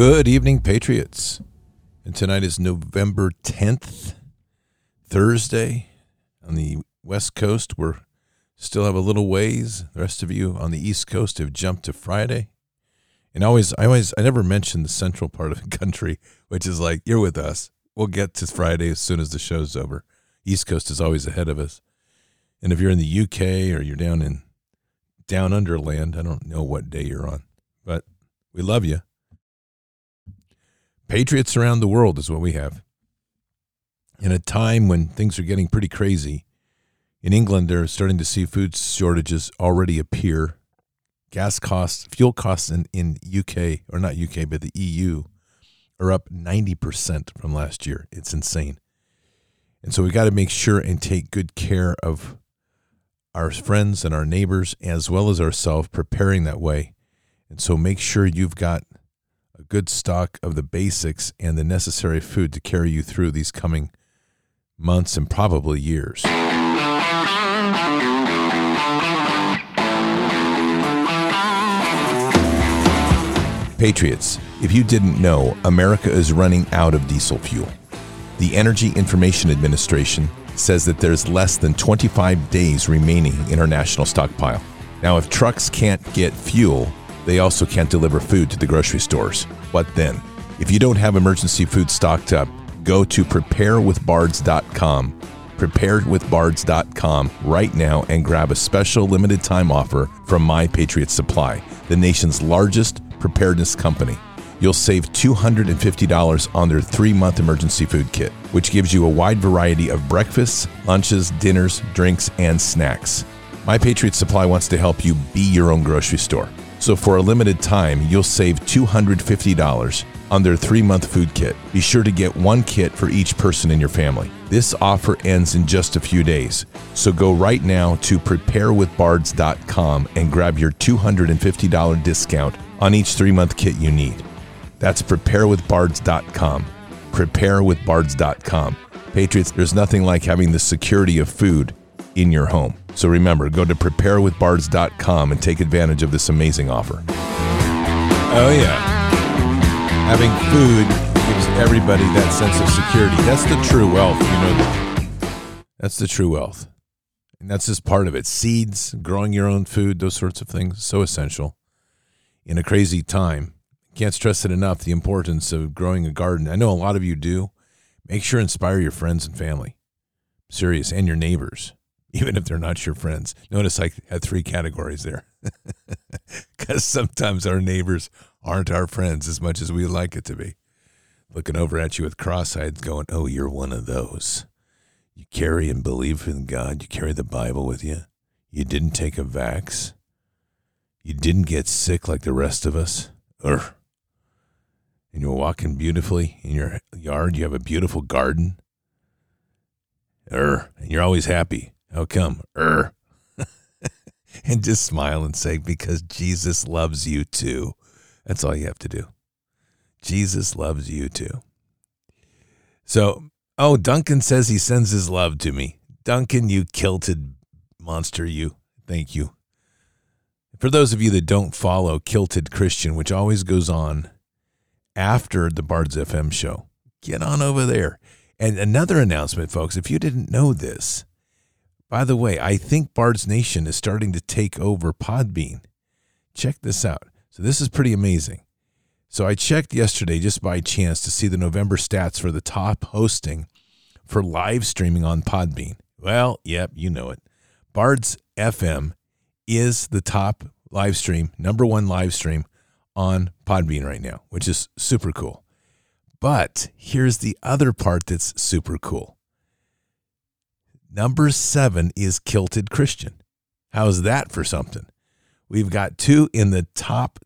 Good evening, Patriots. And tonight is November 10th, Thursday on the West Coast. We're still have a little ways. The rest of you on the East Coast have jumped to Friday. And always, I always, I never mention the central part of the country, which is like, you're with us. We'll get to Friday as soon as the show's over. East Coast is always ahead of us. And if you're in the UK or you're down in down underland, I don't know what day you're on, but we love you. Patriots around the world is what we have. In a time when things are getting pretty crazy, in England, they're starting to see food shortages already appear. Gas costs, fuel costs in, in UK, or not UK, but the EU, are up 90% from last year. It's insane. And so we got to make sure and take good care of our friends and our neighbors as well as ourselves preparing that way. And so make sure you've got a good stock of the basics and the necessary food to carry you through these coming months and probably years. Patriots, if you didn't know, America is running out of diesel fuel. The Energy Information Administration says that there's less than 25 days remaining in our national stockpile. Now, if trucks can't get fuel, they also can't deliver food to the grocery stores. What then? If you don't have emergency food stocked up, go to preparewithbards.com, preparewithbards.com right now and grab a special limited time offer from My Patriot Supply, the nation's largest preparedness company. You'll save $250 on their three month emergency food kit, which gives you a wide variety of breakfasts, lunches, dinners, drinks, and snacks. My Patriot Supply wants to help you be your own grocery store. So for a limited time, you'll save $250 on their three month food kit. Be sure to get one kit for each person in your family. This offer ends in just a few days. So go right now to preparewithbards.com and grab your $250 discount on each three month kit you need. That's preparewithbards.com. Preparewithbards.com. Patriots, there's nothing like having the security of food in your home. So remember, go to preparewithbards.com and take advantage of this amazing offer. Oh, yeah. Having food gives everybody that sense of security. That's the true wealth. You know that. That's the true wealth. And that's just part of it. Seeds, growing your own food, those sorts of things, so essential in a crazy time. Can't stress it enough the importance of growing a garden. I know a lot of you do. Make sure inspire your friends and family. Serious, and your neighbors, even if they're not your friends. Notice I had three categories there. Because sometimes our neighbors aren't our friends as much as we like it to be. Looking over at you with cross eyes, going, Oh, you're one of those. You carry and believe in God. You carry the Bible with you. You didn't take a vax. You didn't get sick like the rest of us. Ugh. And you're walking beautifully in your yard. You have a beautiful garden. Er, and you're always happy. How come? Er. and just smile and say, because Jesus loves you too. That's all you have to do. Jesus loves you too. So, oh, Duncan says he sends his love to me. Duncan, you kilted monster, you. Thank you. For those of you that don't follow Kilted Christian, which always goes on after the Bards FM show, get on over there. And another announcement, folks, if you didn't know this, by the way, I think Bards Nation is starting to take over Podbean. Check this out. So this is pretty amazing. So I checked yesterday just by chance to see the November stats for the top hosting for live streaming on Podbean. Well, yep, you know it. Bards FM is the top live stream, number one live stream on Podbean right now, which is super cool. But here's the other part that's super cool. Number seven is Kilted Christian. How's that for something? We've got two in the top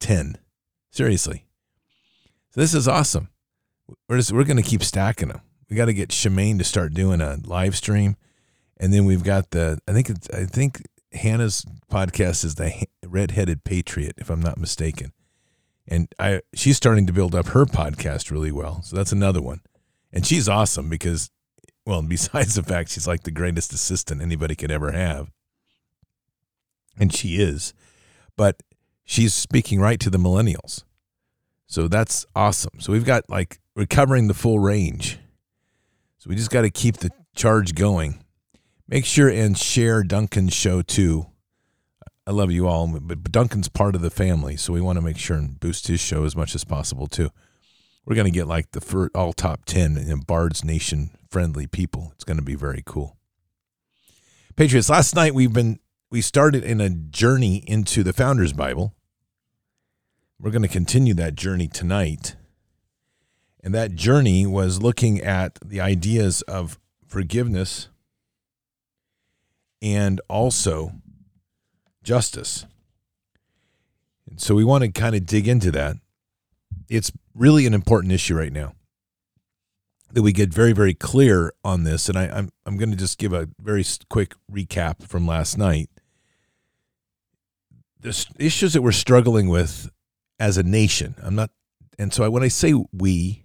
10. Seriously. So this is awesome. We're just, we're going to keep stacking them. We got to get Shemaine to start doing a live stream. And then we've got the, I think it's, I think Hannah's podcast is the Redheaded Patriot, if I'm not mistaken. And I, she's starting to build up her podcast really well. So that's another one. And she's awesome because, well, besides the fact she's like the greatest assistant anybody could ever have, and she is, but she's speaking right to the millennials. So that's awesome. So we've got like we're covering the full range. So we just got to keep the charge going. Make sure and share Duncan's show too. I love you all, but Duncan's part of the family, so we want to make sure and boost his show as much as possible too. We're going to get like the all top 10 in Bards Nation friendly people. It's going to be very cool. Patriots, last night we've been we started in a journey into the Founders Bible. We're going to continue that journey tonight. And that journey was looking at the ideas of forgiveness and also justice. And so we want to kind of dig into that. It's really an important issue right now that we get very, very clear on this. And I, I'm, I'm going to just give a very quick recap from last night. The issues that we're struggling with as a nation, I'm not, and so I, when I say we,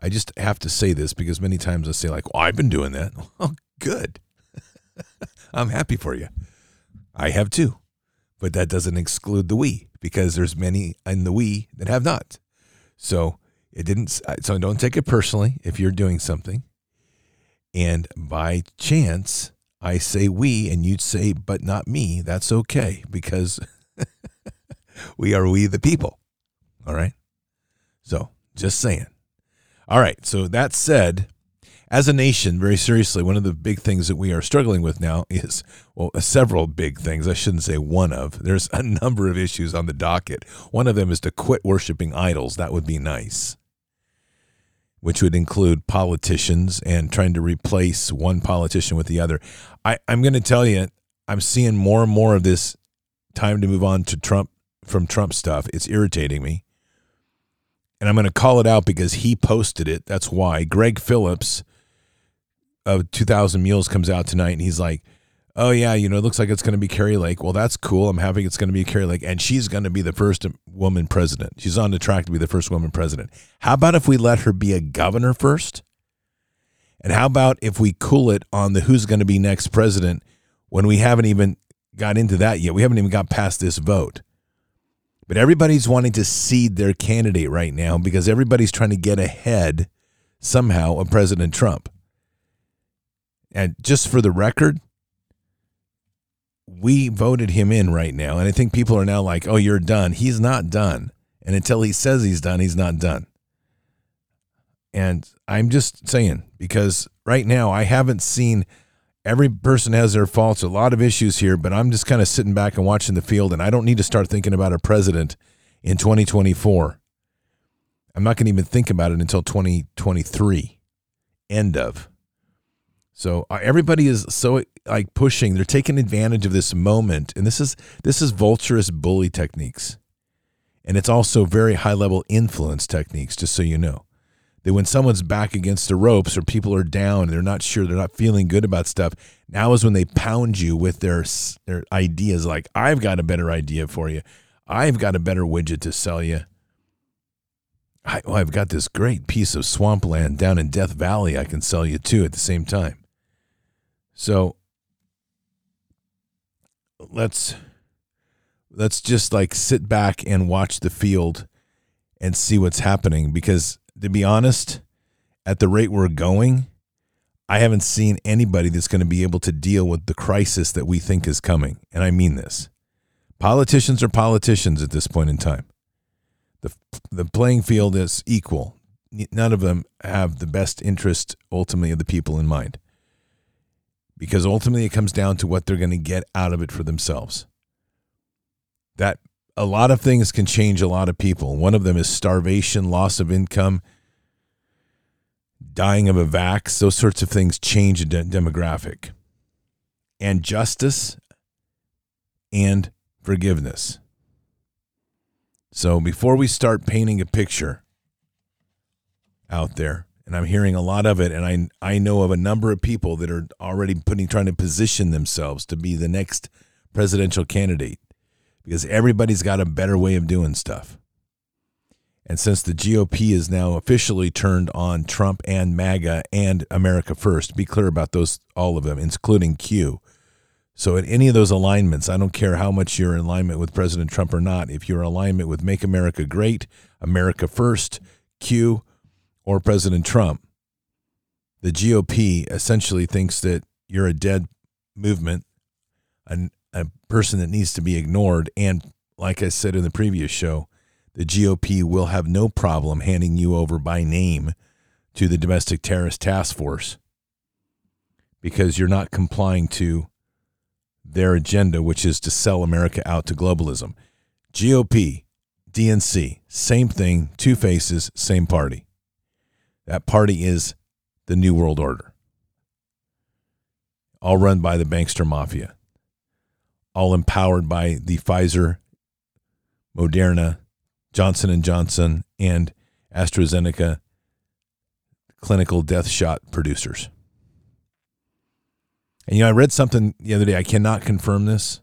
I just have to say this because many times I say, like, well, I've been doing that. Oh, good. I'm happy for you. I have too. But that doesn't exclude the we because there's many in the we that have not. So it didn't uh, so don't take it personally if you're doing something. And by chance I say we and you'd say but not me, that's okay because we are we the people. All right? So, just saying. All right. So that said, as a nation, very seriously, one of the big things that we are struggling with now is, well, uh, several big things. I shouldn't say one of. There's a number of issues on the docket. One of them is to quit worshiping idols. That would be nice, which would include politicians and trying to replace one politician with the other. I, I'm going to tell you, I'm seeing more and more of this time to move on to Trump from Trump stuff. It's irritating me and I'm going to call it out because he posted it. That's why Greg Phillips of 2000 Mules comes out tonight and he's like, "Oh yeah, you know, it looks like it's going to be Kari Lake. Well, that's cool. I'm happy it's going to be Kari Lake, and she's going to be the first woman president. She's on the track to be the first woman president. How about if we let her be a governor first? And how about if we cool it on the who's going to be next president when we haven't even got into that yet? We haven't even got past this vote." But everybody's wanting to seed their candidate right now because everybody's trying to get ahead somehow of President Trump. And just for the record, we voted him in right now. And I think people are now like, oh, you're done. He's not done. And until he says he's done, he's not done. And I'm just saying, because right now I haven't seen every person has their faults, a lot of issues here, but I'm just kind of sitting back and watching the field, and I don't need to start thinking about a president in 2024. I'm not going to even think about it until 2023. End of. So uh, everybody is so like pushing. They're taking advantage of this moment, and this is this is vulturous bully techniques, and it's also very high level influence techniques. Just so you know that when someone's back against the ropes or people are down and they're not sure, they're not feeling good about stuff, now is when they pound you with their their ideas like I've got a better idea for you. I've got a better widget to sell you. I, oh, I've got this great piece of swampland down in Death Valley I can sell you too at the same time. So let's let's just like sit back and watch the field and see what's happening because to be honest, at the rate we're going, I haven't seen anybody that's going to be able to deal with the crisis that we think is coming. And I mean this. Politicians are politicians at this point in time. The, the playing field is equal. None of them have the best interest ultimately of the people in mind. Because ultimately it comes down to what they're going to get out of it for themselves. That a lot of things can change a lot of people. One of them is starvation, loss of income, dying of a vax. Those sorts of things change a de- demographic. And justice and forgiveness. So before we start painting a picture out there, and I'm hearing a lot of it, and I I know of a number of people that are already putting trying to position themselves to be the next presidential candidate because everybody's got a better way of doing stuff. And since the GOP is now officially turned on Trump and MAGA and America First, be clear about those, all of them, including Q. So, in any of those alignments, I don't care how much you're in alignment with President Trump or not. If you're in alignment with Make America Great, America First, Q, or President Trump. The GOP essentially thinks that you're a dead movement, a, a person that needs to be ignored. And like I said in the previous show, the GOP will have no problem handing you over by name to the domestic terrorist task force because you're not complying to their agenda, which is to sell America out to globalism. GOP, DNC, same thing, two faces, same party. That party is the New World Order, all run by the bankster mafia, all empowered by the Pfizer, Moderna, Johnson and Johnson, and AstraZeneca clinical death shot producers. And you know, I read something the other day. I cannot confirm this,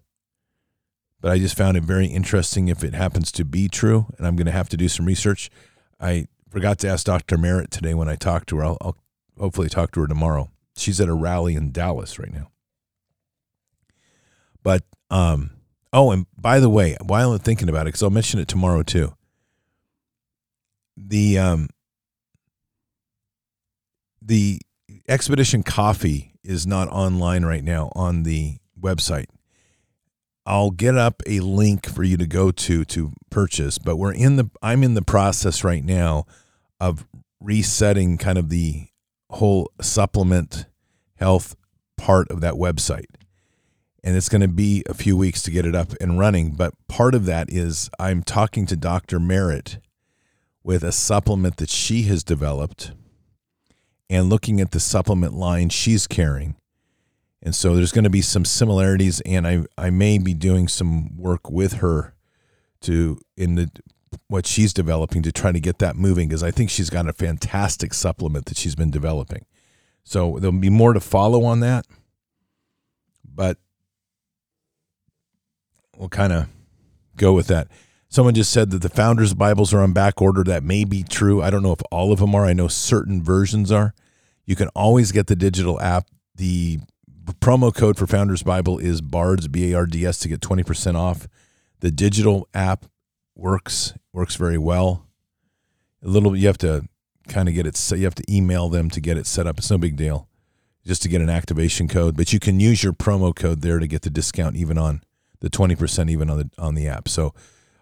but I just found it very interesting if it happens to be true, and I'm going to have to do some research. I forgot to ask Dr. Merritt today when I talked to her. I'll, I'll hopefully talk to her tomorrow. She's at a rally in Dallas right now. But um, oh, and by the way, while I'm thinking about it, because I'll mention it tomorrow too. The um, the expedition coffee is not online right now on the website. I'll get up a link for you to go to to purchase, but we're in the I'm in the process right now of resetting kind of the whole supplement health part of that website. And it's going to be a few weeks to get it up and running, but part of that is I'm talking to Dr. Merritt with a supplement that she has developed and looking at the supplement line she's carrying. And so there's going to be some similarities, and I, I may be doing some work with her to in the what she's developing to try to get that moving because I think she's got a fantastic supplement that she's been developing. So there'll be more to follow on that, but we'll kind of go with that. Someone just said that the founders' Bibles are on back order. That may be true. I don't know if all of them are. I know certain versions are. You can always get the digital app. The promo code for Founders Bible is BARDS, B A R D S, to get 20% off. The digital app works, works very well. A little, you have to kind of get it, you have to email them to get it set up. It's no big deal just to get an activation code, but you can use your promo code there to get the discount even on the 20% even on the on the app. So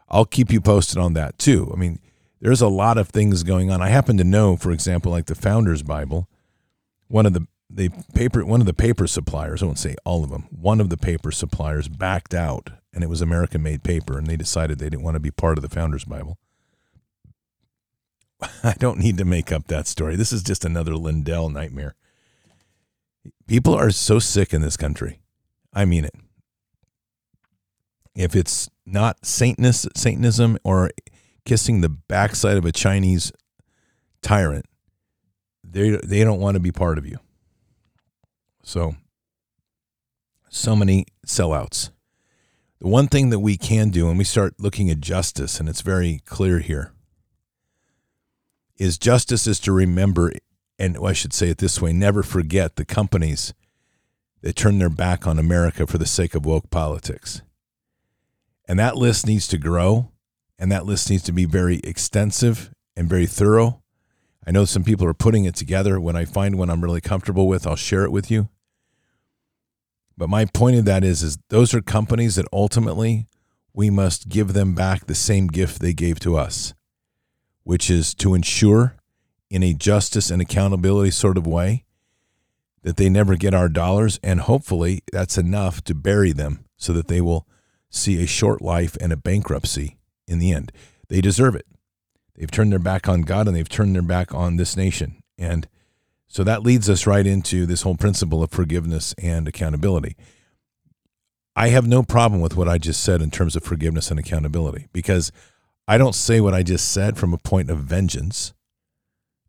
I'll keep you posted on that too. I mean, there's a lot of things going on. I happen to know, for example, like the Founders Bible, one of the the paper one of the paper suppliers, I won't say all of them, one of the paper suppliers backed out and it was American made paper and they decided they didn't want to be part of the Founders Bible. I don't need to make up that story. This is just another Lindell nightmare. People are so sick in this country. I mean it if it's not Saintness, Satanism or kissing the backside of a Chinese tyrant, they they don't want to be part of you. So, so many sellouts. The one thing that we can do, and we start looking at justice, and it's very clear here, is justice is to remember, and I should say it this way: never forget the companies that turn their back on America for the sake of woke politics. And that list needs to grow and that list needs to be very extensive and very thorough. I know some people are putting it together. When I find one I'm really comfortable with, I'll share it with you. But my point of that is, is those are companies that ultimately we must give them back the same gift they gave to us, which is to ensure in a justice and accountability sort of way that they never get our dollars. And hopefully that's enough to bury them so that they will see a short life and a bankruptcy in the end. They deserve it. They've turned their back on God and they've turned their back on this nation. And so that leads us right into this whole principle of forgiveness and accountability. I have no problem with what I just said in terms of forgiveness and accountability because I don't say what I just said from a point of vengeance.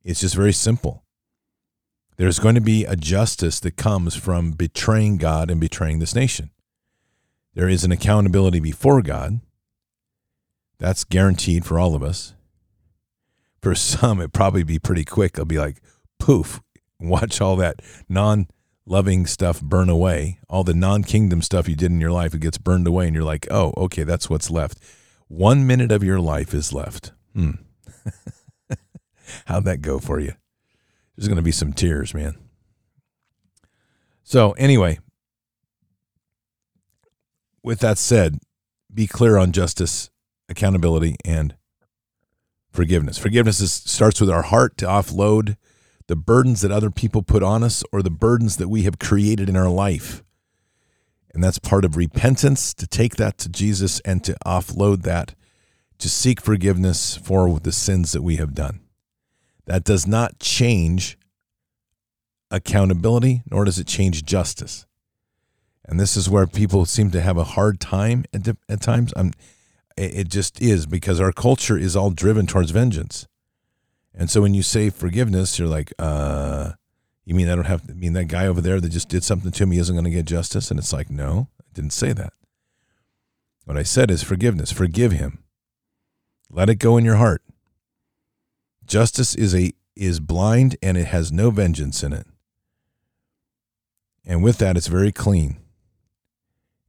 It's just very simple. There's going to be a justice that comes from betraying God and betraying this nation. There is an accountability before God. That's guaranteed for all of us. For some, it probably be pretty quick. It'll be like, poof, watch all that non loving stuff burn away. All the non kingdom stuff you did in your life, it gets burned away, and you're like, oh, okay, that's what's left. One minute of your life is left. Hmm, How'd that go for you? There's going to be some tears, man. So, anyway, with that said, be clear on justice, accountability, and forgiveness. Forgiveness is, starts with our heart to offload the burdens that other people put on us or the burdens that we have created in our life. And that's part of repentance to take that to Jesus and to offload that, to seek forgiveness for the sins that we have done. That does not change accountability, nor does it change justice. And this is where people seem to have a hard time at, at times. I'm, it just is because our culture is all driven towards vengeance. And so when you say forgiveness, you're like, uh, you mean I don't have to I mean that guy over there that just did something to me isn't going to get justice? And it's like, no, I didn't say that. What I said is forgiveness. Forgive him. Let it go in your heart. Justice is a is blind and it has no vengeance in it. And with that, it's very clean.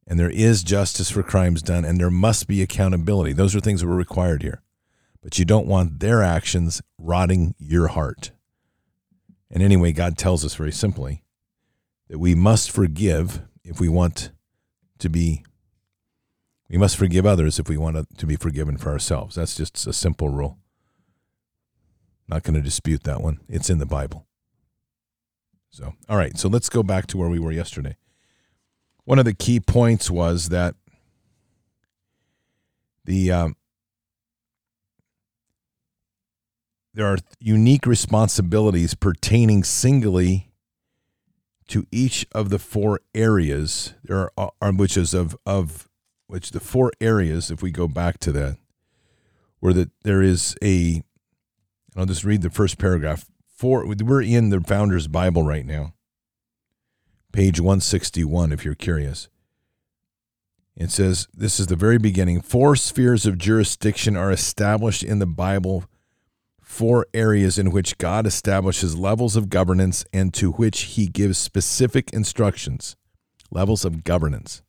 And there is justice for crimes done, and there must be accountability. Those are things that were required here. But you don't want their actions rotting your heart. And anyway, God tells us very simply that we must forgive if we want to be, we must forgive others if we want to be forgiven for ourselves. That's just a simple rule. Not going to dispute that one. It's in the Bible. So, all right. So let's go back to where we were yesterday. One of the key points was that the um, there are unique responsibilities pertaining singly to each of the four areas. There are, are uh, which is of of which the four areas. If we go back to that, where that there is a I'll just read the first paragraph. For we're in the Founder's Bible right now, page 161, if you're curious. It says, This is the very beginning. Four spheres of jurisdiction are established in the Bible, four areas in which God establishes levels of governance and to which he gives specific instructions. Levels of governance.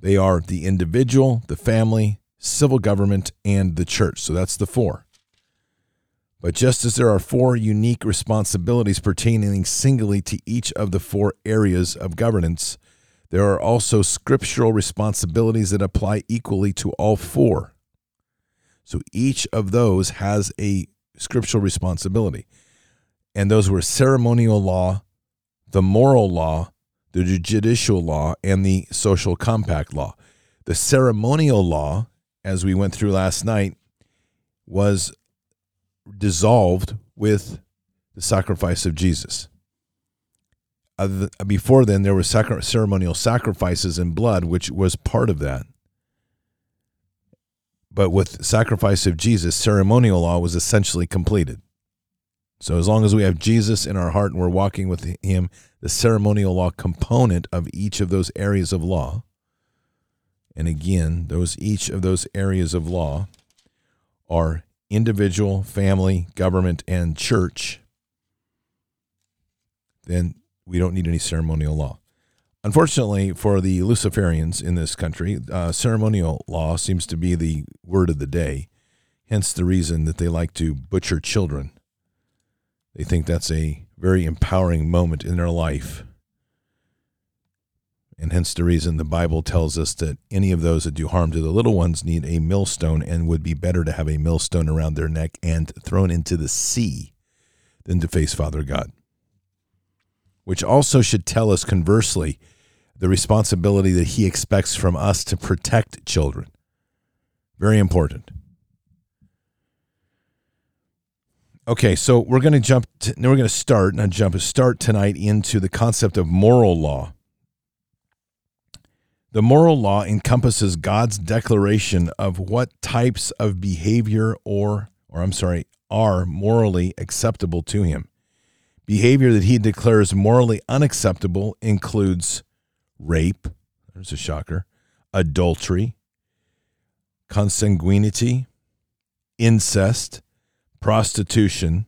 They are the individual, the family, civil government, and the church. So that's the four. But just as there are four unique responsibilities pertaining singly to each of the four areas of governance, there are also scriptural responsibilities that apply equally to all four. So each of those has a scriptural responsibility. And those were ceremonial law, the moral law, the judicial law, and the social compact law. The ceremonial law, as we went through last night, was dissolved with the sacrifice of Jesus. Before then, there were ceremonial sacrifices in blood, which was part of that. But with sacrifice of Jesus, ceremonial law was essentially completed. So as long as we have Jesus in our heart and we're walking with him, the ceremonial law component of each of those areas of law, and again, those each of those areas of law are individual, family, government, and church, then we don't need any ceremonial law. Unfortunately, for the Luciferians in this country, uh, ceremonial law seems to be the word of the day, hence the reason that they like to butcher children. They think that's a very empowering moment in their life and hence the reason the Bible tells us that any of those that do harm to the little ones need a millstone and would be better to have a millstone around their neck and thrown into the sea than to face Father God. Which also should tell us, conversely, the responsibility that He expects from us to protect children. Very important. Okay, so we're going to jump. To, we're going to start, not jump, start tonight into the concept of moral law. The moral law encompasses God's declaration of what types of behavior or or I'm sorry, are morally acceptable to him. Behavior that he declares morally unacceptable includes rape, there's a shocker, adultery, consanguinity, incest, prostitution,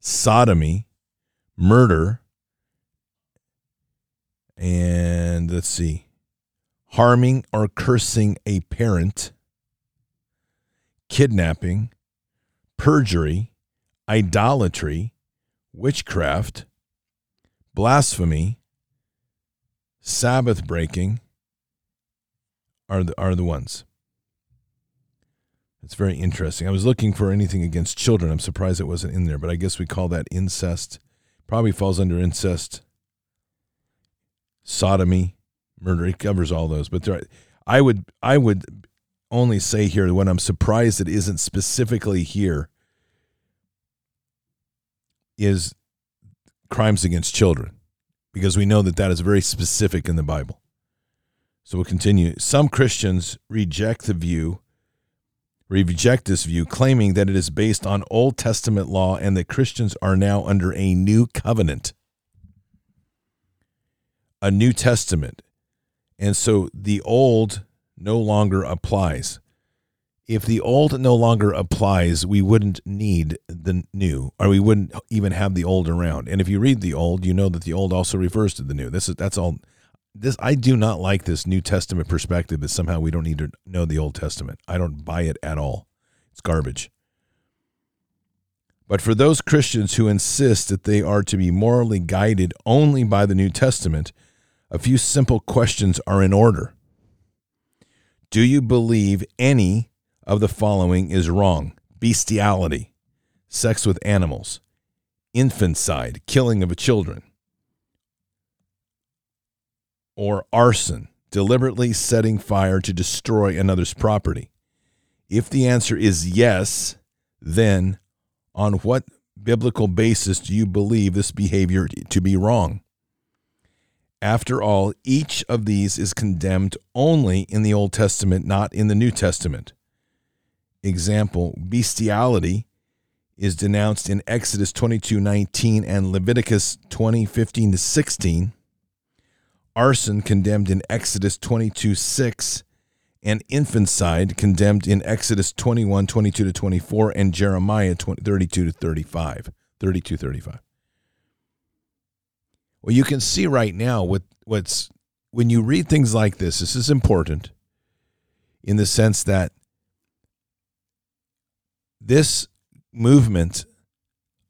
sodomy, murder, and let's see, harming or cursing a parent, kidnapping, perjury, idolatry, witchcraft, blasphemy, Sabbath breaking are the, are the ones. It's very interesting. I was looking for anything against children. I'm surprised it wasn't in there, but I guess we call that incest. Probably falls under incest. Sodomy, murder. It covers all those. But there, I would I would only say here when I'm surprised it isn't specifically here is crimes against children because we know that that is very specific in the Bible. So we'll continue. Some Christians reject the view, reject this view, claiming that it is based on Old Testament law and that Christians are now under a new covenant, a New Testament. And so the old no longer applies if the old no longer applies, we wouldn't need the new, or we wouldn't even have the old around. And if you read the old, you know that the old also refers to the new. This is that's all. This I do not like this New Testament perspective that somehow we don't need to know the Old Testament. I don't buy it at all. It's garbage. But for those Christians who insist that they are to be morally guided only by the New Testament, a few simple questions are in order. Do you believe any of the following is wrong bestiality, sex with animals, infanticide, killing of children, or arson, deliberately setting fire to destroy another's property? If the answer is yes, then on what biblical basis do you believe this behavior to be wrong? After all, each of these is condemned only in the Old Testament, not in the New Testament example, bestiality is denounced in Exodus 22 19 and Leviticus 20 15 to 16. Arson condemned in Exodus 22 6 and infanticide condemned in Exodus 21 22 to 24 and Jeremiah 20, 32 to 35. 32 35. Well, you can see right now what what's when you read things like this, this is important in the sense that this movement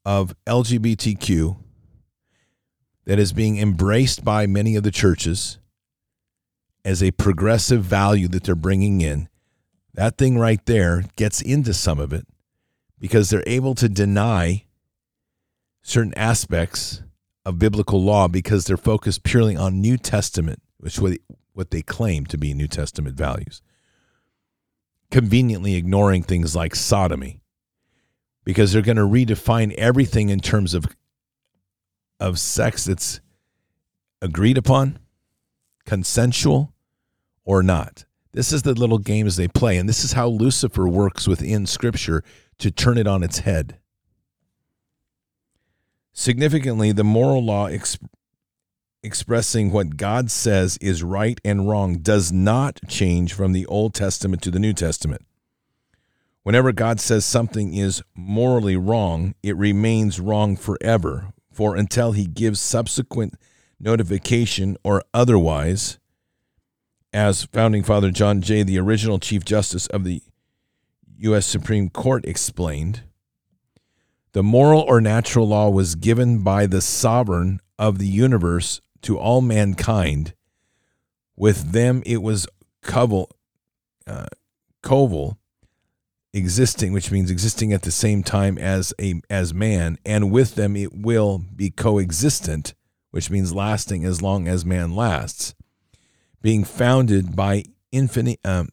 of LGBTQ that is being embraced by many of the churches as a progressive value that they're bringing in, that thing right there gets into some of it because they're able to deny certain aspects of biblical law because they're focused purely on New Testament, which what they claim to be New Testament values conveniently ignoring things like sodomy because they're going to redefine everything in terms of of sex that's agreed upon, consensual or not. This is the little games they play and this is how Lucifer works within scripture to turn it on its head. Significantly, the moral law exp- expressing what God says is right and wrong does not change from the Old Testament to the New Testament. Whenever God says something is morally wrong, it remains wrong forever, for until he gives subsequent notification or otherwise, as founding father John Jay, the original Chief Justice of the U.S. Supreme Court, explained, the moral or natural law was given by the sovereign of the universe to all mankind. With them, it was covel, uh, coval, existing, which means existing at the same time as a as man, and with them it will be coexistent, which means lasting as long as man lasts. Being founded by infinite, um,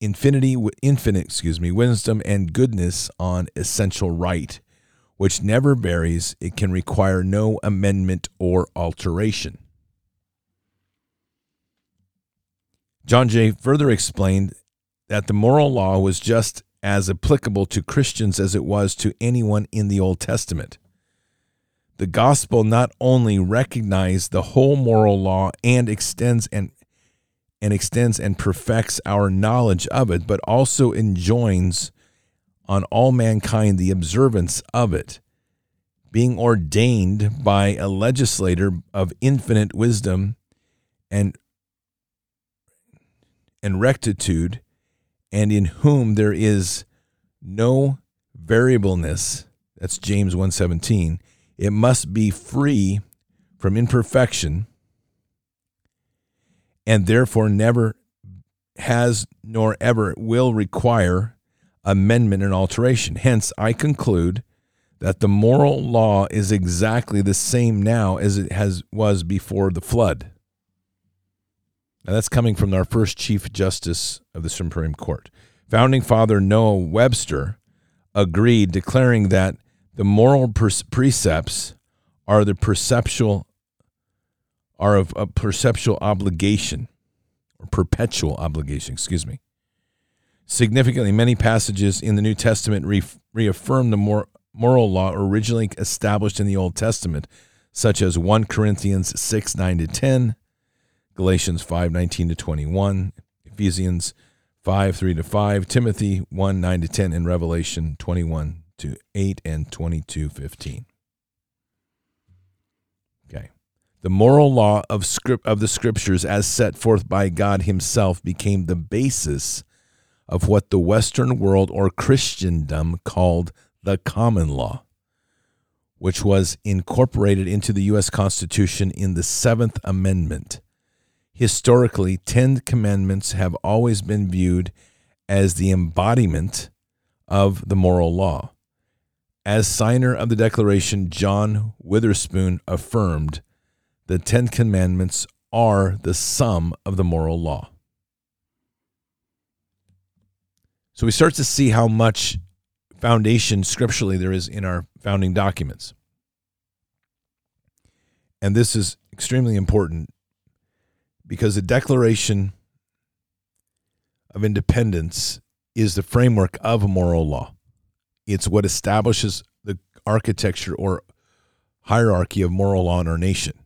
infinity, infinite, excuse me, wisdom and goodness on essential right, which never varies. It can require no amendment or alteration. John Jay further explained that the moral law was just as applicable to Christians as it was to anyone in the Old Testament. The gospel not only recognizes the whole moral law and extends and and extends and perfects our knowledge of it, but also enjoins on all mankind the observance of it, being ordained by a legislator of infinite wisdom and and rectitude, and in whom there is no variableness, that's James 1:17, it must be free from imperfection and therefore never has nor ever will require amendment and alteration. Hence, I conclude that the moral law is exactly the same now as it has was before the flood. Now that's coming from our first Chief Justice of the Supreme Court. Founding Father Noah Webster agreed, declaring that the moral precepts are the perceptual are of a perceptual obligation or perpetual obligation, excuse me. Significantly, many passages in the New Testament re- reaffirm the more moral law originally established in the Old Testament, such as 1 Corinthians 6 9 to 10, Galatians 5 19 to 21, Ephesians 5 3 to 5, Timothy 1 9 to 10, and Revelation 21 to 8 and 22 15. Okay. The moral law of script of the scriptures as set forth by God himself became the basis of what the western world or Christendom called the common law, which was incorporated into the US Constitution in the 7th Amendment. Historically, 10 commandments have always been viewed as the embodiment of the moral law. As signer of the Declaration, John Witherspoon affirmed the Ten Commandments are the sum of the moral law. So we start to see how much foundation scripturally there is in our founding documents. And this is extremely important because the Declaration of Independence is the framework of moral law. It's what establishes the architecture or hierarchy of moral law in our nation.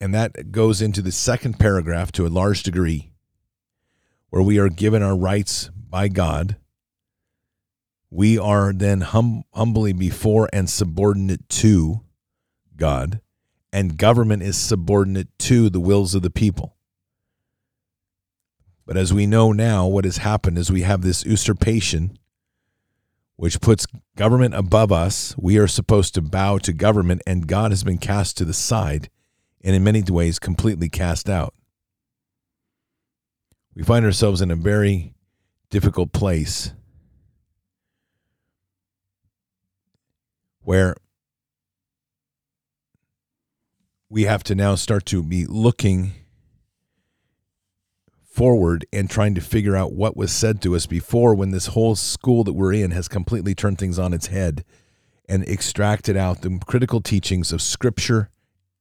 And that goes into the second paragraph to a large degree, where we are given our rights by God. We are then hum- humbly before and subordinate to God, and government is subordinate to the wills of the people. But as we know now, what has happened is we have this usurpation which puts government above us. We are supposed to bow to government, and God has been cast to the side and in many ways completely cast out. We find ourselves in a very difficult place where we have to now start to be looking forward and trying to figure out what was said to us before when this whole school that we're in has completely turned things on its head and extracted out the critical teachings of scripture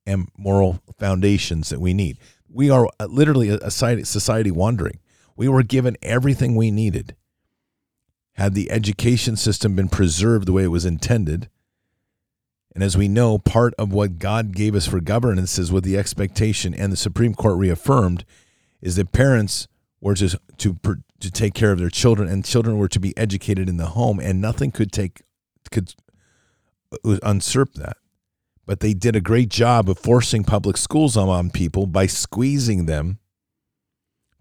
and moral foundations that we need. We are literally a society wandering. We were given everything we needed. Had the education system been preserved the way it was intended, and as we know, part of what God gave us for governance is with the expectation, and the Supreme Court reaffirmed, is that parents were to, to, to take care of their children, and children were to be educated in the home, and nothing could take could usurp that. But they did a great job of forcing public schools on, on people by squeezing them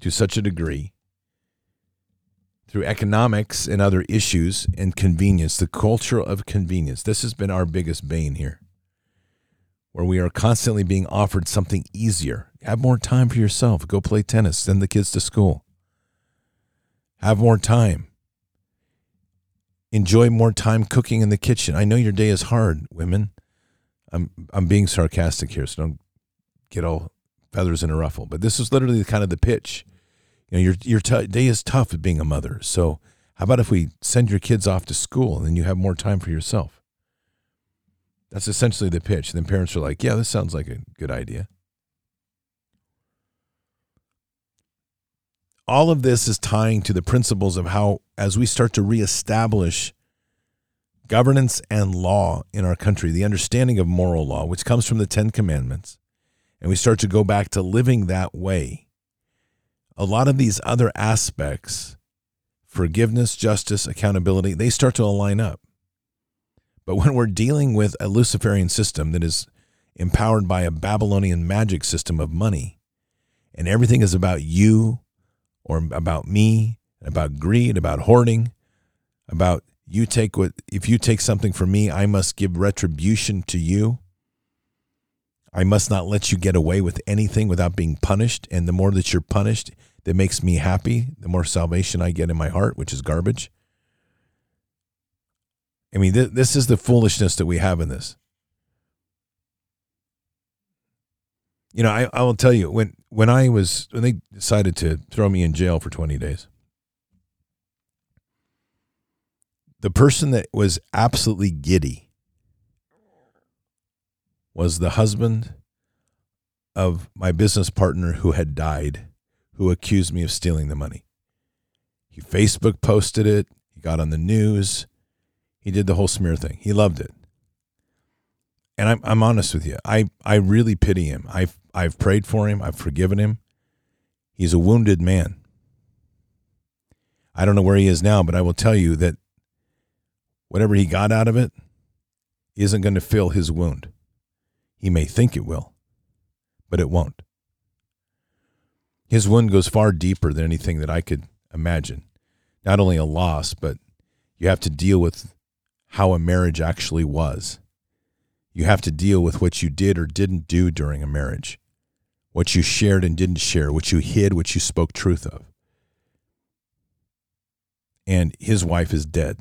to such a degree through economics and other issues and convenience, the culture of convenience. This has been our biggest bane here, where we are constantly being offered something easier. Have more time for yourself. Go play tennis. Send the kids to school. Have more time. Enjoy more time cooking in the kitchen. I know your day is hard, women. I'm I'm being sarcastic here, so don't get all feathers in a ruffle. But this is literally kind of the pitch. You know, your your t- day is tough being a mother. So how about if we send your kids off to school and then you have more time for yourself? That's essentially the pitch. And then parents are like, "Yeah, this sounds like a good idea." All of this is tying to the principles of how, as we start to reestablish governance and law in our country, the understanding of moral law, which comes from the Ten Commandments, and we start to go back to living that way, a lot of these other aspects, forgiveness, justice, accountability, they start to align up. But when we're dealing with a Luciferian system that is empowered by a Babylonian magic system of money, and everything is about you or about me, about greed, about hoarding, about you take what if you take something from me, I must give retribution to you. I must not let you get away with anything without being punished. And the more that you're punished, that makes me happy, the more salvation I get in my heart, which is garbage. I mean, th- this is the foolishness that we have in this. You know, I, I will tell you when when I was when they decided to throw me in jail for 20 days. The person that was absolutely giddy was the husband of my business partner who had died, who accused me of stealing the money. He Facebook posted it, he got on the news, he did the whole smear thing. He loved it. And I'm, I'm honest with you. I, I really pity him. I've, I've prayed for him. I've forgiven him. He's a wounded man. I don't know where he is now, but I will tell you that whatever he got out of it isn't going to fill his wound. He may think it will, but it won't. His wound goes far deeper than anything that I could imagine. Not only a loss, but you have to deal with how a marriage actually was. You have to deal with what you did or didn't do during a marriage, what you shared and didn't share, what you hid, what you spoke truth of. And his wife is dead.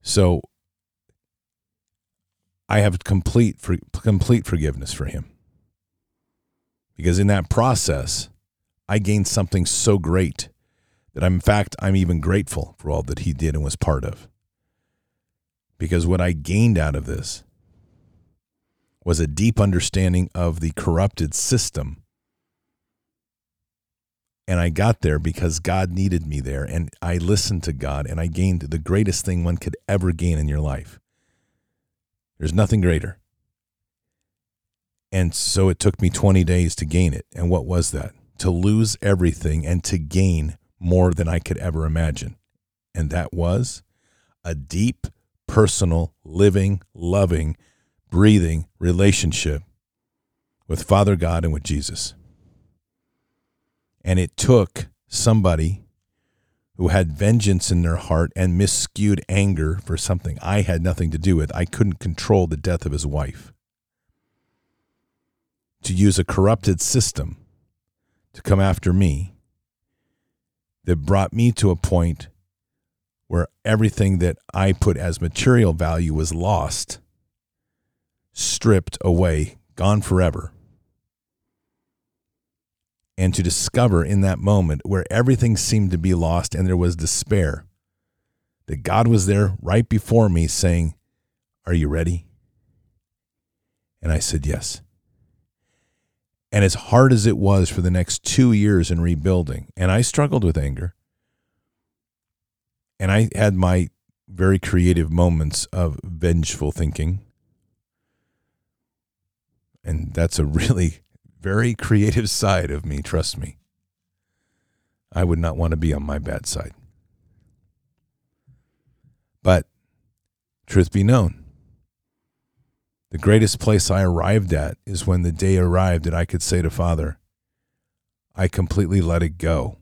So I have complete complete forgiveness for him. Because in that process, I gained something so great that I'm, in fact, I'm even grateful for all that he did and was part of. Because what I gained out of this was a deep understanding of the corrupted system. And I got there because God needed me there. And I listened to God and I gained the greatest thing one could ever gain in your life. There's nothing greater. And so it took me 20 days to gain it. And what was that? To lose everything and to gain more than I could ever imagine. And that was a deep, personal, living, loving, breathing relationship with Father God and with Jesus. And it took somebody who had vengeance in their heart and miscued anger for something I had nothing to do with. I couldn't control the death of his wife. To use a corrupted system to come after me that brought me to a point where everything that I put as material value was lost, stripped away, gone forever. And to discover in that moment where everything seemed to be lost and there was despair, that God was there right before me saying, Are you ready? And I said, Yes. And as hard as it was for the next two years in rebuilding, and I struggled with anger, and I had my very creative moments of vengeful thinking. And that's a really very creative side of me, trust me. I would not want to be on my bad side. But truth be known, the greatest place I arrived at is when the day arrived that I could say to Father, I completely let it go.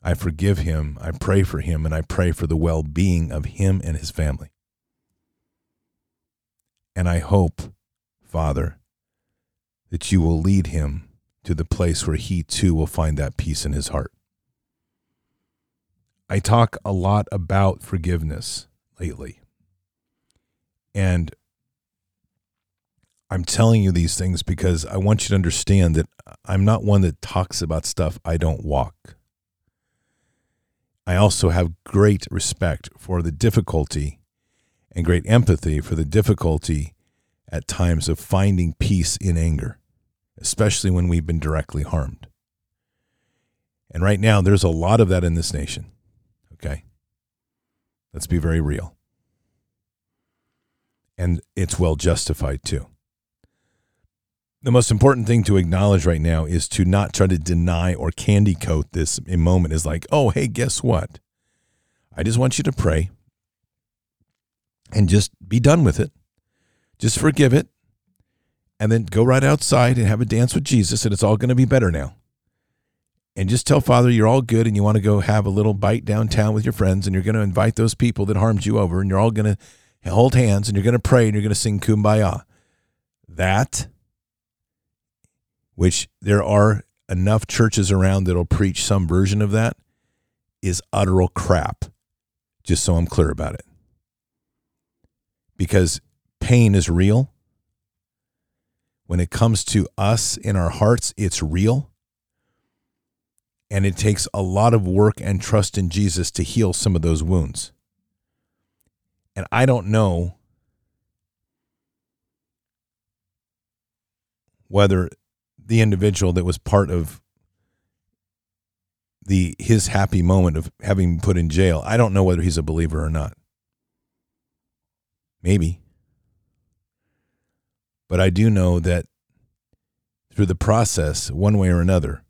I forgive him, I pray for him, and I pray for the well being of him and his family. And I hope, Father, that you will lead him to the place where he too will find that peace in his heart. I talk a lot about forgiveness lately. And I'm telling you these things because I want you to understand that I'm not one that talks about stuff I don't walk. I also have great respect for the difficulty and great empathy for the difficulty at times of finding peace in anger, especially when we've been directly harmed. And right now, there's a lot of that in this nation. Okay? Let's be very real and it's well justified too. The most important thing to acknowledge right now is to not try to deny or candy coat this moment is like, oh, hey, guess what? I just want you to pray and just be done with it. Just forgive it and then go right outside and have a dance with Jesus, and it's all going to be better now. and just tell Father you're all good and you want to go have a little bite downtown with your friends and you're going to invite those people that harmed you over and you're all going to hold hands and you're going to pray and you're going to sing kumbaya. That, which there are enough churches around that'll preach some version of that, is utteral crap. Just so I'm clear about it. Because pain is real. When it comes to us in our hearts, it's real and it takes a lot of work and trust in Jesus to heal some of those wounds. And I don't know whether the individual that was part of the his happy moment of having put in jail, I don't know whether he's a believer or not. Maybe. But I do know that through the process, one way or another,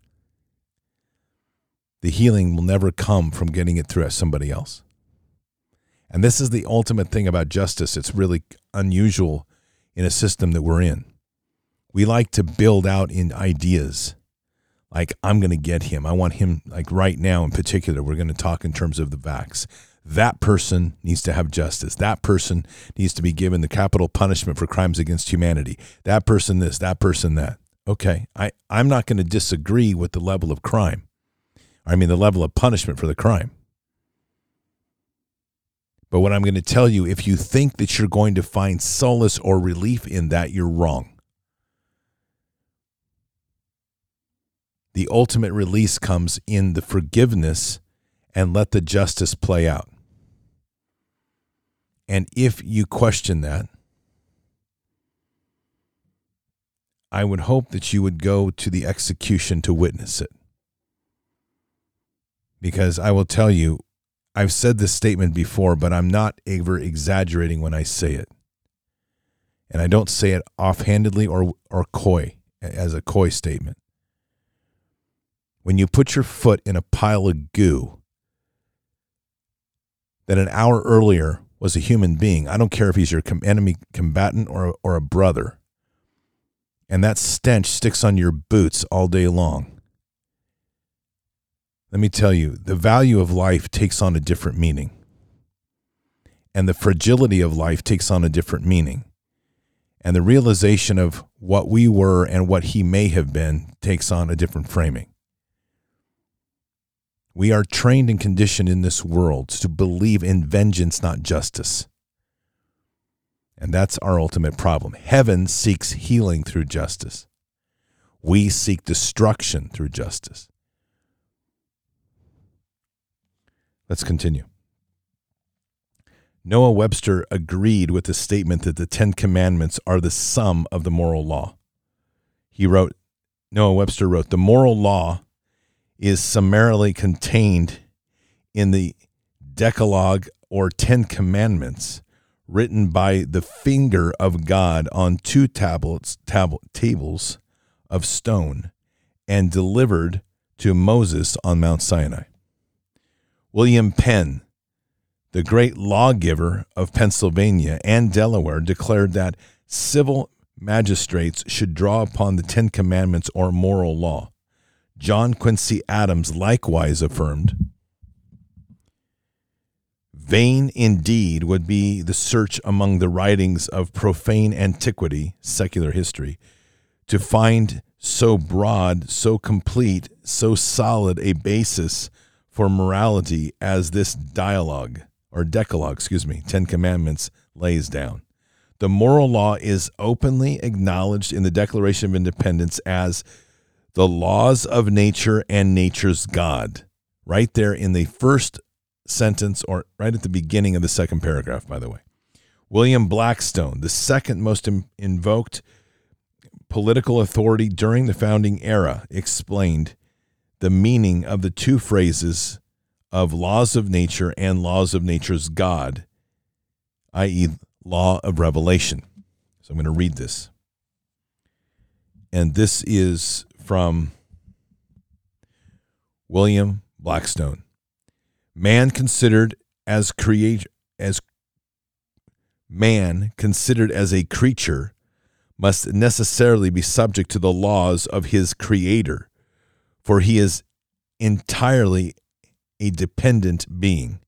the healing will never come from getting it through somebody else. And this is the ultimate thing about justice. It's really unusual in a system that we're in. We like to build out in ideas. Like, I'm going to get him. I want him, like right now in particular, we're going to talk in terms of the vax. That person needs to have justice. That person needs to be given the capital punishment for crimes against humanity. That person, this, that person, that. Okay. I, I'm not going to disagree with the level of crime. I mean, the level of punishment for the crime. But what I'm going to tell you, if you think that you're going to find solace or relief in that, you're wrong. The ultimate release comes in the forgiveness and let the justice play out. And if you question that, I would hope that you would go to the execution to witness it because I will tell you, I've said this statement before, but I'm not ever exaggerating when I say it. And I don't say it offhandedly or, or coy, as a coy statement. When you put your foot in a pile of goo that an hour earlier was a human being, I don't care if he's your enemy combatant or, or a brother, and that stench sticks on your boots all day long let me tell you, the value of life takes on a different meaning. And the fragility of life takes on a different meaning. And the realization of what we were and what he may have been takes on a different framing. We are trained and conditioned in this world to believe in vengeance, not justice. And that's our ultimate problem. Heaven seeks healing through justice. We seek destruction through justice. Let's continue. Noah Webster agreed with the statement that the Ten Commandments are the sum of the moral law. He wrote, Noah Webster wrote, the moral law is summarily contained in the Decalogue or Ten Commandments, written by the finger of God on two tablets, tablet, tables of stone, and delivered to Moses on Mount Sinai. William Penn, the great lawgiver of Pennsylvania and Delaware, declared that civil magistrates should draw upon the Ten Commandments or moral law. John Quincy Adams likewise affirmed Vain indeed would be the search among the writings of profane antiquity, secular history, to find so broad, so complete, so solid a basis for morality as this dialogue or decalogue, excuse me, 10 commandments lays down. The moral law is openly acknowledged in the Declaration of Independence as the laws of nature and nature's God. Right there in the first sentence, or right at the beginning of the second paragraph, by the way. William Blackstone, the second most invoked political authority during the founding era, explained the meaning of the two phrases of laws of nature and laws of nature's God, i.e., law of revelation. So I'm going to read this. And this is from William Blackstone. Man considered as create as man considered as a creature must necessarily be subject to the laws of his creator for he is entirely a dependent being.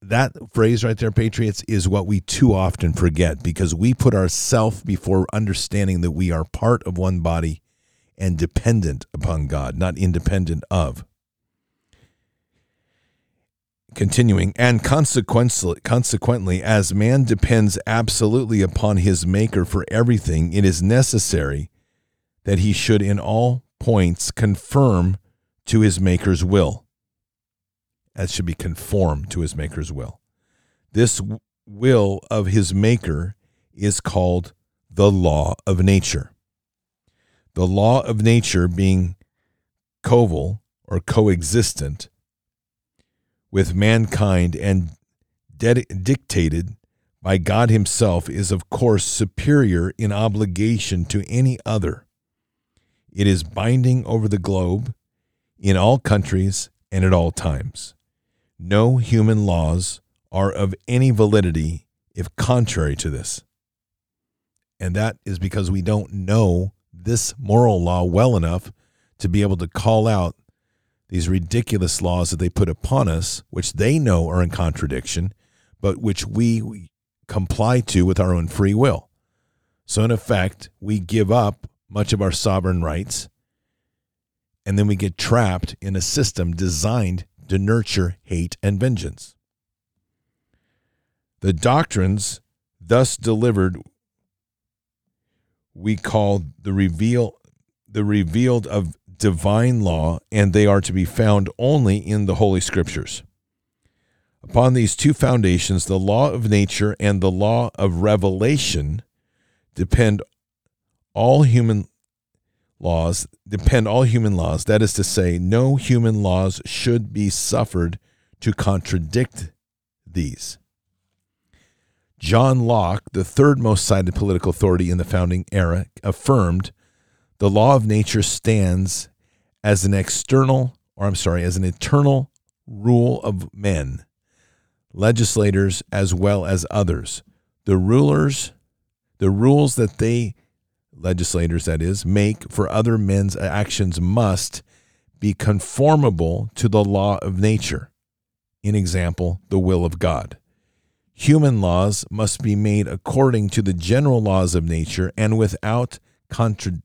That phrase right there, Patriots, is what we too often forget because we put ourself before understanding that we are part of one body and dependent upon God, not independent of. Continuing, and consequently, consequently, as man depends absolutely upon his maker for everything, it is necessary that he should in all points confirm to his maker's will. That should be conformed to his maker's will. This will of his maker is called the law of nature. The law of nature being coval or coexistent with mankind and dictated by God Himself is, of course, superior in obligation to any other. It is binding over the globe, in all countries, and at all times. No human laws are of any validity if contrary to this. And that is because we don't know this moral law well enough to be able to call out these ridiculous laws that they put upon us, which they know are in contradiction, but which we comply to with our own free will. So, in effect, we give up much of our sovereign rights, and then we get trapped in a system designed to nurture hate and vengeance. The doctrines thus delivered we call the reveal the revealed of divine law, and they are to be found only in the Holy Scriptures. Upon these two foundations, the law of nature and the law of revelation, depend all human laws depend all human laws that is to say no human laws should be suffered to contradict these john locke the third most cited political authority in the founding era affirmed the law of nature stands as an external, or I'm sorry, as an eternal rule of men, legislators as well as others. The rulers, the rules that they, legislators that is, make for other men's actions must be conformable to the law of nature. In example, the will of God. Human laws must be made according to the general laws of nature and without contra-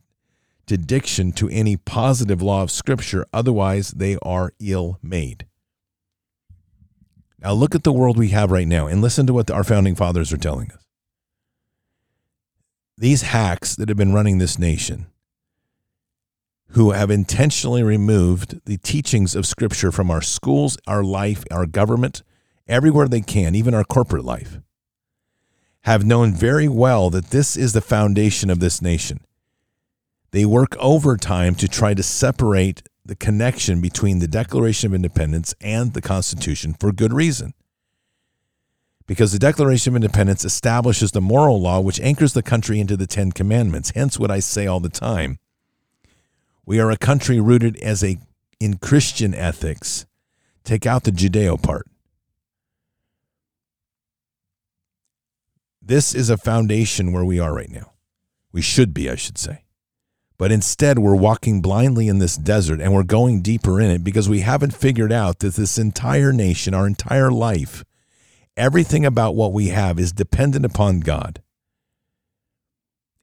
diction to any positive law of Scripture, otherwise, they are ill made. Now, look at the world we have right now and listen to what our founding fathers are telling us. These hacks that have been running this nation, who have intentionally removed the teachings of Scripture from our schools, our life, our government, everywhere they can, even our corporate life, have known very well that this is the foundation of this nation. They work overtime to try to separate the connection between the Declaration of Independence and the Constitution for good reason. Because the Declaration of Independence establishes the moral law which anchors the country into the Ten Commandments. Hence, what I say all the time we are a country rooted as a in Christian ethics. Take out the Judeo part. This is a foundation where we are right now. We should be, I should say. But instead, we're walking blindly in this desert and we're going deeper in it because we haven't figured out that this entire nation, our entire life, everything about what we have is dependent upon God.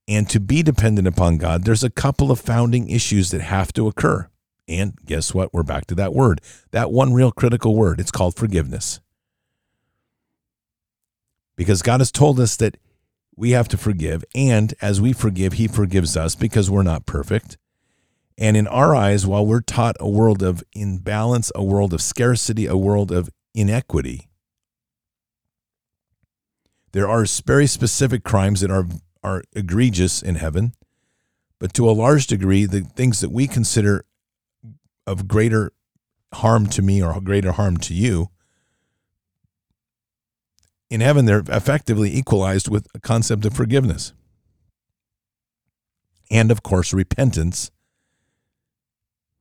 And to be dependent upon God, there's a couple of founding issues that have to occur. And guess what? We're back to that word, that one real critical word. It's called forgiveness. Because God has told us that we have to forgive. And as we forgive, He forgives us because we're not perfect. And in our eyes, while we're taught a world of imbalance, a world of scarcity, a world of inequity, there are very specific crimes that are, are egregious in heaven. But to a large degree, the things that we consider of greater harm to me or greater harm to you in heaven, they're effectively equalized with a concept of forgiveness. And of course, repentance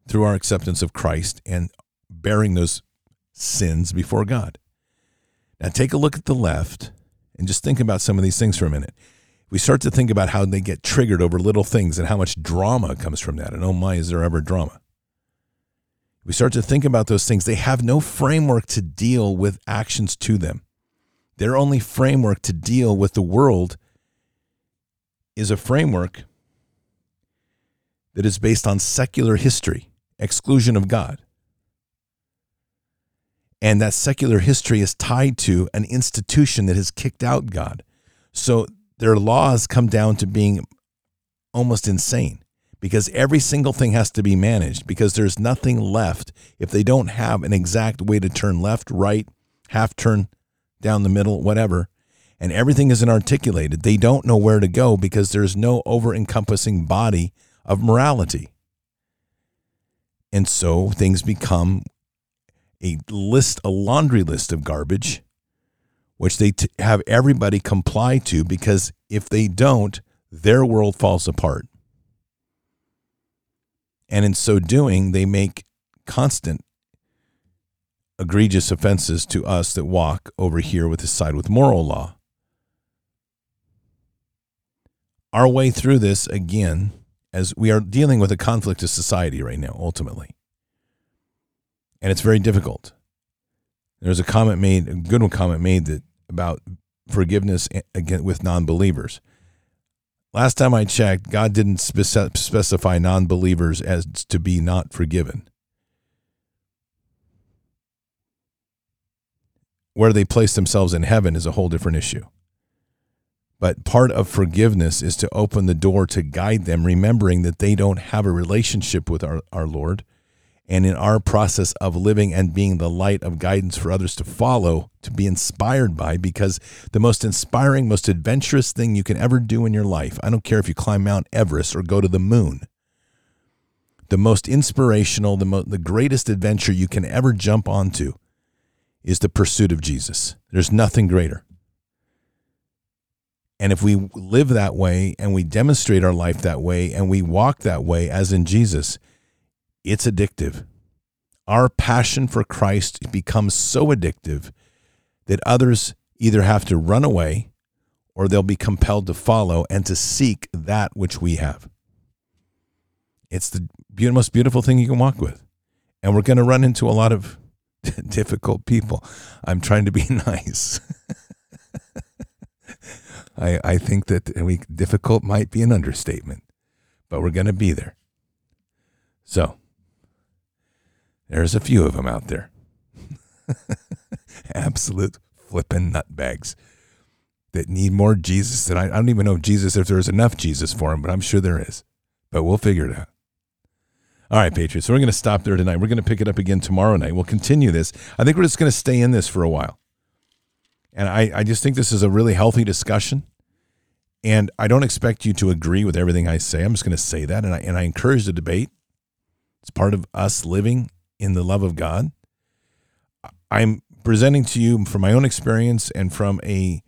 through our acceptance of Christ and bearing those sins before God. Now, take a look at the left and just think about some of these things for a minute. We start to think about how they get triggered over little things and how much drama comes from that. And oh my, is there ever drama? we start to think about those things, they have no framework to deal with actions to them. Their only framework to deal with the world is a framework that is based on secular history, exclusion of God. And that secular history is tied to an institution that has kicked out God. So their laws come down to being almost insane because every single thing has to be managed because there's nothing left if they don't have an exact way to turn left, right, half turn down the middle, whatever. And everything isn't articulated. They don't know where to go because there's no over encompassing body of morality. And so things become a list, a laundry list of garbage, which they t- have everybody comply to because if they don't, their world falls apart. And in so doing, they make constant egregious offenses to us that walk over here with the side with moral law. Our way through this again, as we are dealing with a conflict of society right now, ultimately and it's very difficult. There's a comment made, a good one comment made that about forgiveness again with non-believers. Last time I checked, God didn't specify non-believers as to be not forgiven. Where they place themselves in heaven is a whole different issue. But part of forgiveness is to open the door to guide them, remembering that they don't have a relationship with our, our Lord and in our process of living and being the light of guidance for others to follow, to be inspired by, because the most inspiring, most adventurous thing you can ever do in your life, I don't care if you climb Mount Everest or go to the moon, the most inspirational, the, mo- the greatest adventure you can ever jump onto is the pursuit of Jesus. There's nothing greater. And if we live that way and we demonstrate our life that way and we walk that way as in Jesus, it's addictive. Our passion for Christ becomes so addictive that others either have to run away or they'll be compelled to follow and to seek that which we have. It's the most beautiful thing you can walk with. And we're going to run into a lot of difficult people. I'm trying to be nice. I, I think that we, difficult might be an understatement, but we're going to be there. So, there's a few of them out there. Absolute flipping nutbags that need more Jesus than I, I don't even know Jesus if there's enough Jesus for them, but I'm sure there is. But we'll figure it out. All right, Patriots. So we're going to stop there tonight. We're going to pick it up again tomorrow night. We'll continue this. I think we're just going to stay in this for a while. And I, I just think this is a really healthy discussion. And I don't expect you to agree with everything I say. I'm just going to say that. And I, and I encourage the debate. It's part of us living in the love of God. I'm presenting to you from my own experience and from a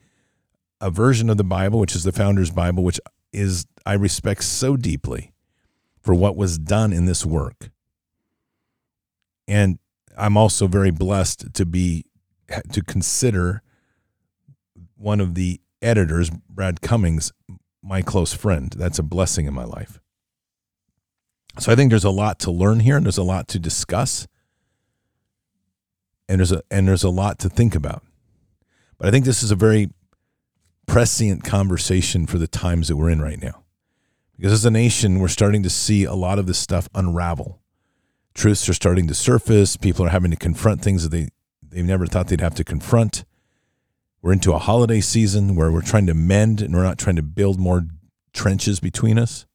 a version of the Bible, which is the Founder's Bible, which is I respect so deeply for what was done in this work. And I'm also very blessed to be to consider one of the editors, Brad Cummings, my close friend. That's a blessing in my life. So I think there's a lot to learn here and there's a lot to discuss. And there's a and there's a lot to think about. But I think this is a very prescient conversation for the times that we're in right now. Because as a nation, we're starting to see a lot of this stuff unravel. Truths are starting to surface. People are having to confront things that they, they've never thought they'd have to confront. We're into a holiday season where we're trying to mend and we're not trying to build more trenches between us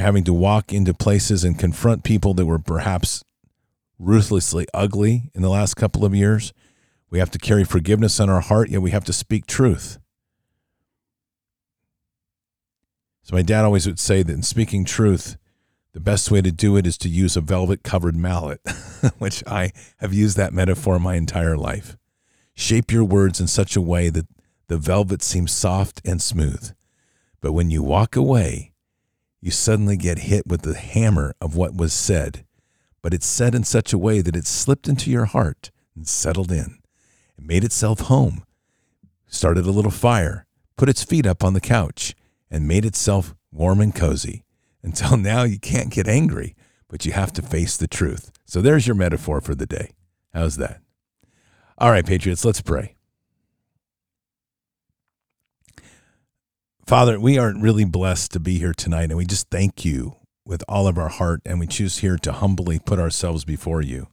having to walk into places and confront people that were perhaps ruthlessly ugly in the last couple of years. We have to carry forgiveness in our heart, yet we have to speak truth. So, my dad always would say that in speaking truth, the best way to do it is to use a velvet covered mallet, which I have used that metaphor my entire life. Shape your words in such a way that the velvet seems soft and smooth. But when you walk away, you suddenly get hit with the hammer of what was said, but it's said in such a way that it slipped into your heart and settled in. It made itself home, started a little fire, put its feet up on the couch, and made itself warm and cozy until now you can't get angry, but you have to face the truth. So there's your metaphor for the day. How's that? All right, Patriots, let's pray. Father, we are really blessed to be here tonight, and we just thank you with all of our heart, and we choose here to humbly put ourselves before you.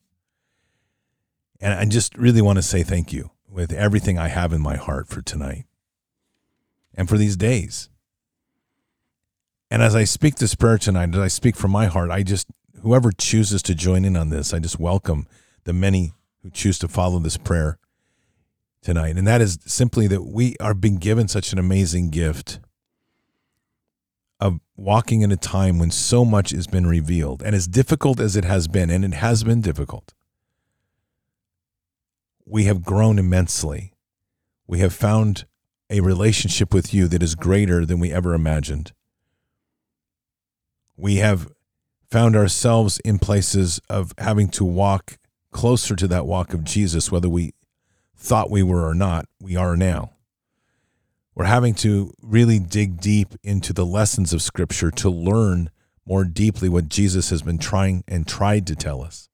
And I just really want to say thank you with everything I have in my heart for tonight and for these days. And as I speak this prayer tonight, as I speak from my heart, I just, whoever chooses to join in on this, I just welcome the many who choose to follow this prayer tonight. And that is simply that we are being given such an amazing gift of walking in a time when so much has been revealed. And as difficult as it has been, and it has been difficult, we have grown immensely. We have found a relationship with you that is greater than we ever imagined. We have found ourselves in places of having to walk closer to that walk of Jesus, whether we thought we were or not, we are now. We're having to really dig deep into the lessons of Scripture to learn more deeply what Jesus has been trying and tried to tell us.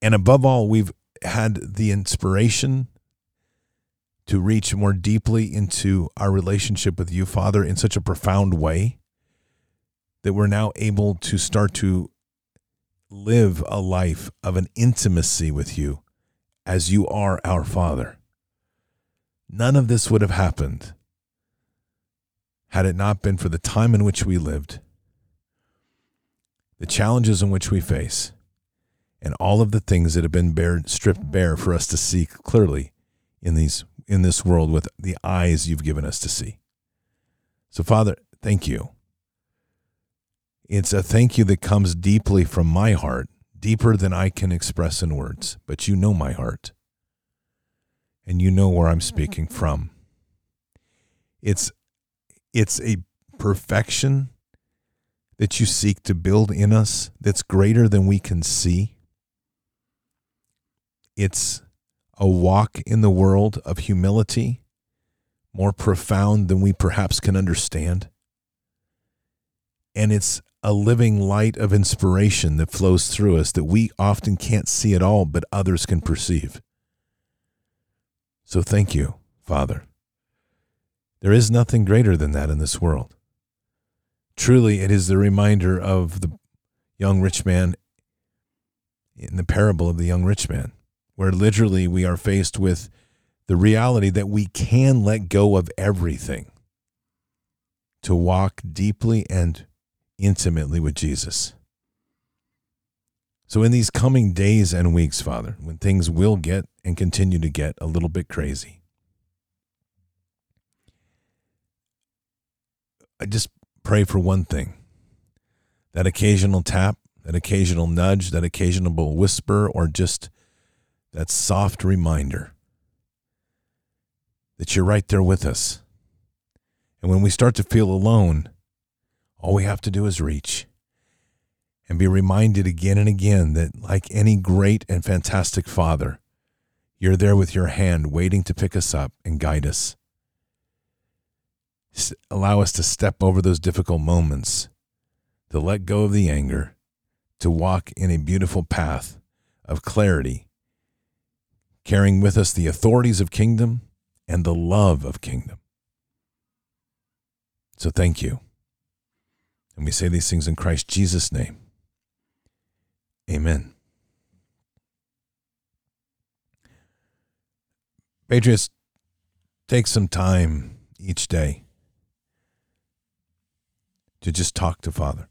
And above all, we've had the inspiration to reach more deeply into our relationship with you, Father, in such a profound way that we're now able to start to live a life of an intimacy with you as you are our Father. None of this would have happened had it not been for the time in which we lived, the challenges in which we face, and all of the things that have been bared, stripped bare for us to see clearly in these in this world with the eyes you've given us to see. So Father, thank you. It's a thank you that comes deeply from my heart, deeper than I can express in words, but you know my heart. And you know where I'm speaking from. It's it's a perfection that you seek to build in us that's greater than we can see. It's a walk in the world of humility, more profound than we perhaps can understand. And it's a living light of inspiration that flows through us that we often can't see at all, but others can perceive. So thank you, Father. There is nothing greater than that in this world. Truly, it is the reminder of the young rich man in the parable of the young rich man where literally we are faced with the reality that we can let go of everything to walk deeply and intimately with Jesus. So, in these coming days and weeks, Father, when things will get and continue to get a little bit crazy, I just pray for one thing that occasional tap, that occasional nudge, that occasional whisper, or just that soft reminder that you're right there with us. And when we start to feel alone, all we have to do is reach and be reminded again and again that, like any great and fantastic Father, you're there with your hand waiting to pick us up and guide us. Allow us to step over those difficult moments, to let go of the anger, to walk in a beautiful path of clarity carrying with us the authorities of kingdom and the love of kingdom. So thank you. And we say these things in Christ Jesus' name. Amen. Patriots, take some time each day to just talk to Father.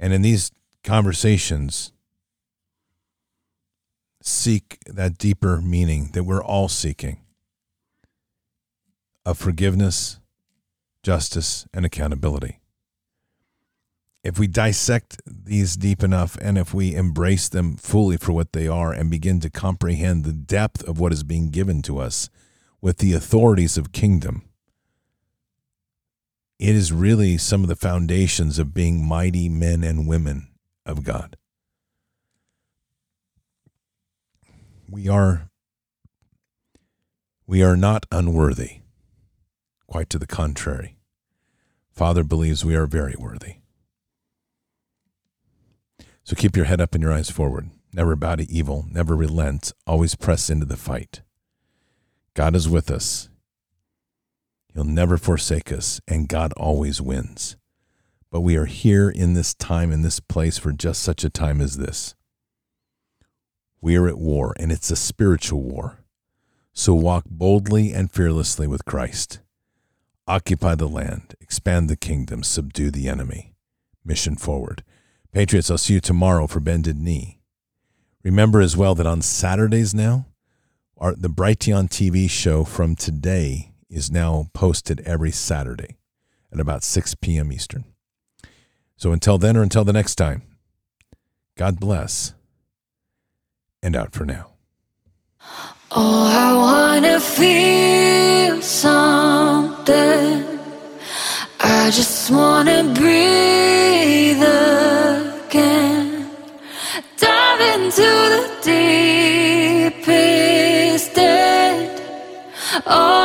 And in these conversations, seek that deeper meaning that we're all seeking of forgiveness, justice, and accountability. If we dissect these deep enough and if we embrace them fully for what they are and begin to comprehend the depth of what is being given to us with the authorities of kingdom, it is really some of the foundations of being mighty men and women of God. we are we are not unworthy. Quite to the contrary. Father believes we are very worthy. So keep your head up and your eyes forward. Never bow to evil, never relent, always press into the fight. God is with us. He'll never forsake us, and God always wins. But we are here in this time, in this place, for just such a time as this. We are at war, and it's a spiritual war. So walk boldly and fearlessly with Christ. Occupy the land, expand the kingdom, subdue the enemy. Mission forward. Patriots, I'll see you tomorrow for Bended Knee. Remember as well that on Saturdays now, our, the Brighteon TV show from today is now posted every Saturday at about 6 p.m. Eastern. So until then or until the next time, God bless and out for now. Oh, I wanna feel something. I just wanna breathe again. Dive into the deepest end. Oh,